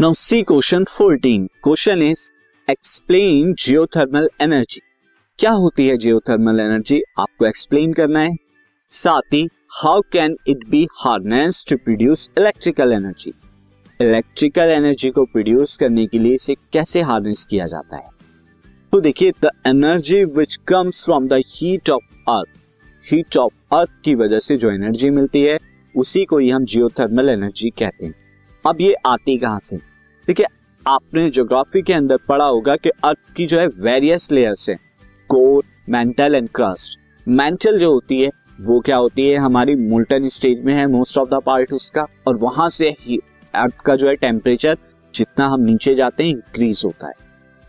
Now see question 14 question is explain geothermal energy क्या होती है जियोथर्मल एनर्जी आपको एक्सप्लेन करना है। साथ ही how can it be harness to produce electrical energy electrical energy को प्रोड्यूस करने के लिए इसे कैसे हार्नेस किया जाता है? तो देखिए the energy which comes from the heat of earth heat of earth की वजह से जो एनर्जी मिलती है, उसी को ही हम जियोथर्मल एनर्जी कहते हैं। अब ये आती कहाँ से? देखिए, आपने ज्योग्राफी के अंदर पढ़ा होगा कि अर्थ की जो है वेरियस लेयर्स है। Core mantle and crust mantle जो होती है, वो क्या होती है? हमारी मोल्टन स्टेज में है मोस्ट ऑफ़ द पार्ट उसका। और वहाँ से अर्थ का जो है टेम्परेचर जितना हम नीचे जाते हैं इंक्रीज होता है।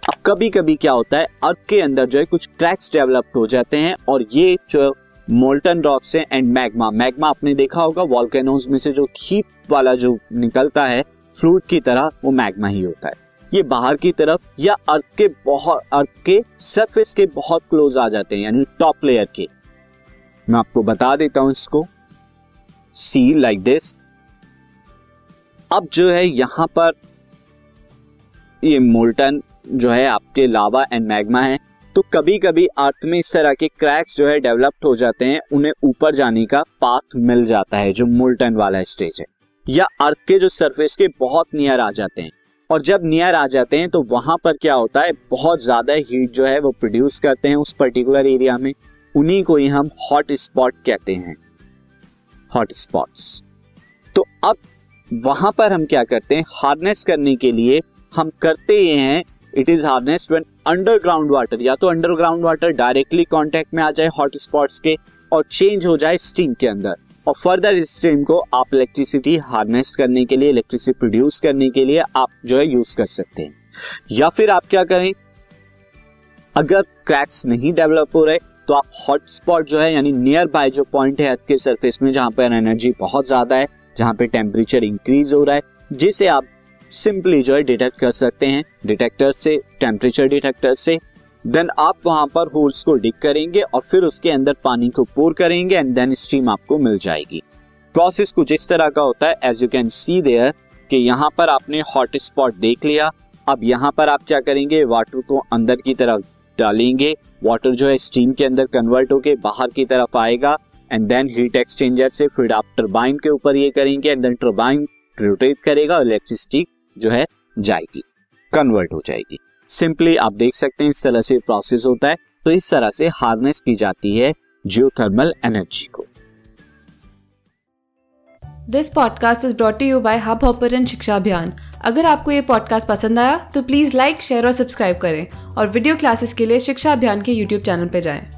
अब कभी कभी क्या होता है? अर्थ के अंदर जो है कुछ क्रैक्स डेवलप्ड हो जाते हैं और ये जो मोल्टन रॉक से एंड मैग्मा। मैग्मा आपने देखा होगा, वॉल्केनोज में से जो खीप वाला जो निकलता है फ्लूट की तरह वो मैग्मा ही होता है। ये बाहर की तरफ़ या अर्थ के बहुत अर्थ के सरफेस के बहुत क्लोज आ जाते हैं, यानी टॉप लेयर के। मैं आपको बता देता हूँ इसको। See like this. अब जो है यहाँ पर ये मोल्टन जो है आपके लावा एंड मैग्मा है। तो कभी कभी अर्थ में इस तरह के क्रैक्स जो है डेवलप्ड हो जाते हैं, उन्हें ऊपर जाने का पाथ मिल जाता है, जो मोल्टन वाला स्टेज है। या अर्थ के जो सरफेस के बहुत नियर आ जाते हैं। और जब नियर आ जाते हैं तो वहाँ पर क्या होता है, बहुत ज़्यादा हीट जो है वो प्रोड्यूस करते हैं उस पर्टिकुलर एरिया में। उन्हीं को ही हम हॉट स्पॉट कहते हैं। हॉट स्पॉट्स तो अब वहाँ पर हम क्या करते हैं हार्नेस करने के लिए हम करते ये हैं it is harness when underground water या तो अंडरग्राउंड वाटर डायरेक्टली कांटेक्ट में आ जाए हॉट स्पॉट्स के और चेंज हो जाए स्टीम के अंदर। और फर्दर इस स्टीम को आप इलेक्ट्रिसिटी हार्नेस करने के लिए इलेक्ट्रिसिटी प्रोड्यूस करने के लिए आप जो है यूज़ कर सकते हैं। या फिर आप क्या करें? अगर क्रैक्स नहीं डेवलप हो रहे तो आप हॉट स्पॉट जो है, यानी नियर बाय जो पॉइंट है अर्थ के सरफेस में जहाँ पर एनर्जी बहुत ज़्यादा है, जहाँ पे टेम्परेचर इंक्रीज हो रहा है, जिसे आप सिंपली जो है डिटेक्ट कर सकते हैं, डिटेक्टर से टेम्परेचर डिटेक्टर से। देन आप वहाँ पर होल्स को डिक करेंगे और फिर उसके अंदर पानी को पोर करेंगे एंड देन स्टीम आपको मिल जाएगी। प्रोसेस कुछ इस तरह का होता है as you can see there कि यहाँ पर आपने हॉट स्पॉट देख लिया। अब यहाँ पर आप क्या करेंगे वाटर को अंदर की तरफ़ डालेंगे। वाटर जो है स्टीम के अंदर कन्वर्ट होके बाहर की तरफ़ आएगा एंड देन हीट एक्सचेंजर से फिर आप टर्बाइन के ऊपर ये करेंगे एंड देन टर्बाइन रोटेट करेगा इलेक्ट्रिसिटी जो है, जाएगी कन्वर्ट हो जाएगी। सिंपली आप देख सकते हैं, इस तरह से प्रोसेस होता है। तो इस तरह से हार्नेस की जाती है जियोथर्मल एनर्जी को। This podcast is brought you by Hub Hopper शिक्षा अभियान अगर आपको ये पॉडकास्ट पसंद आया तो प्लीज़ लाइक शेयर और सब्सक्राइब करें। और वीडियो क्लासेस के लिए शिक्षा अभियान के यूट्यूब चैनल पर जाएँ।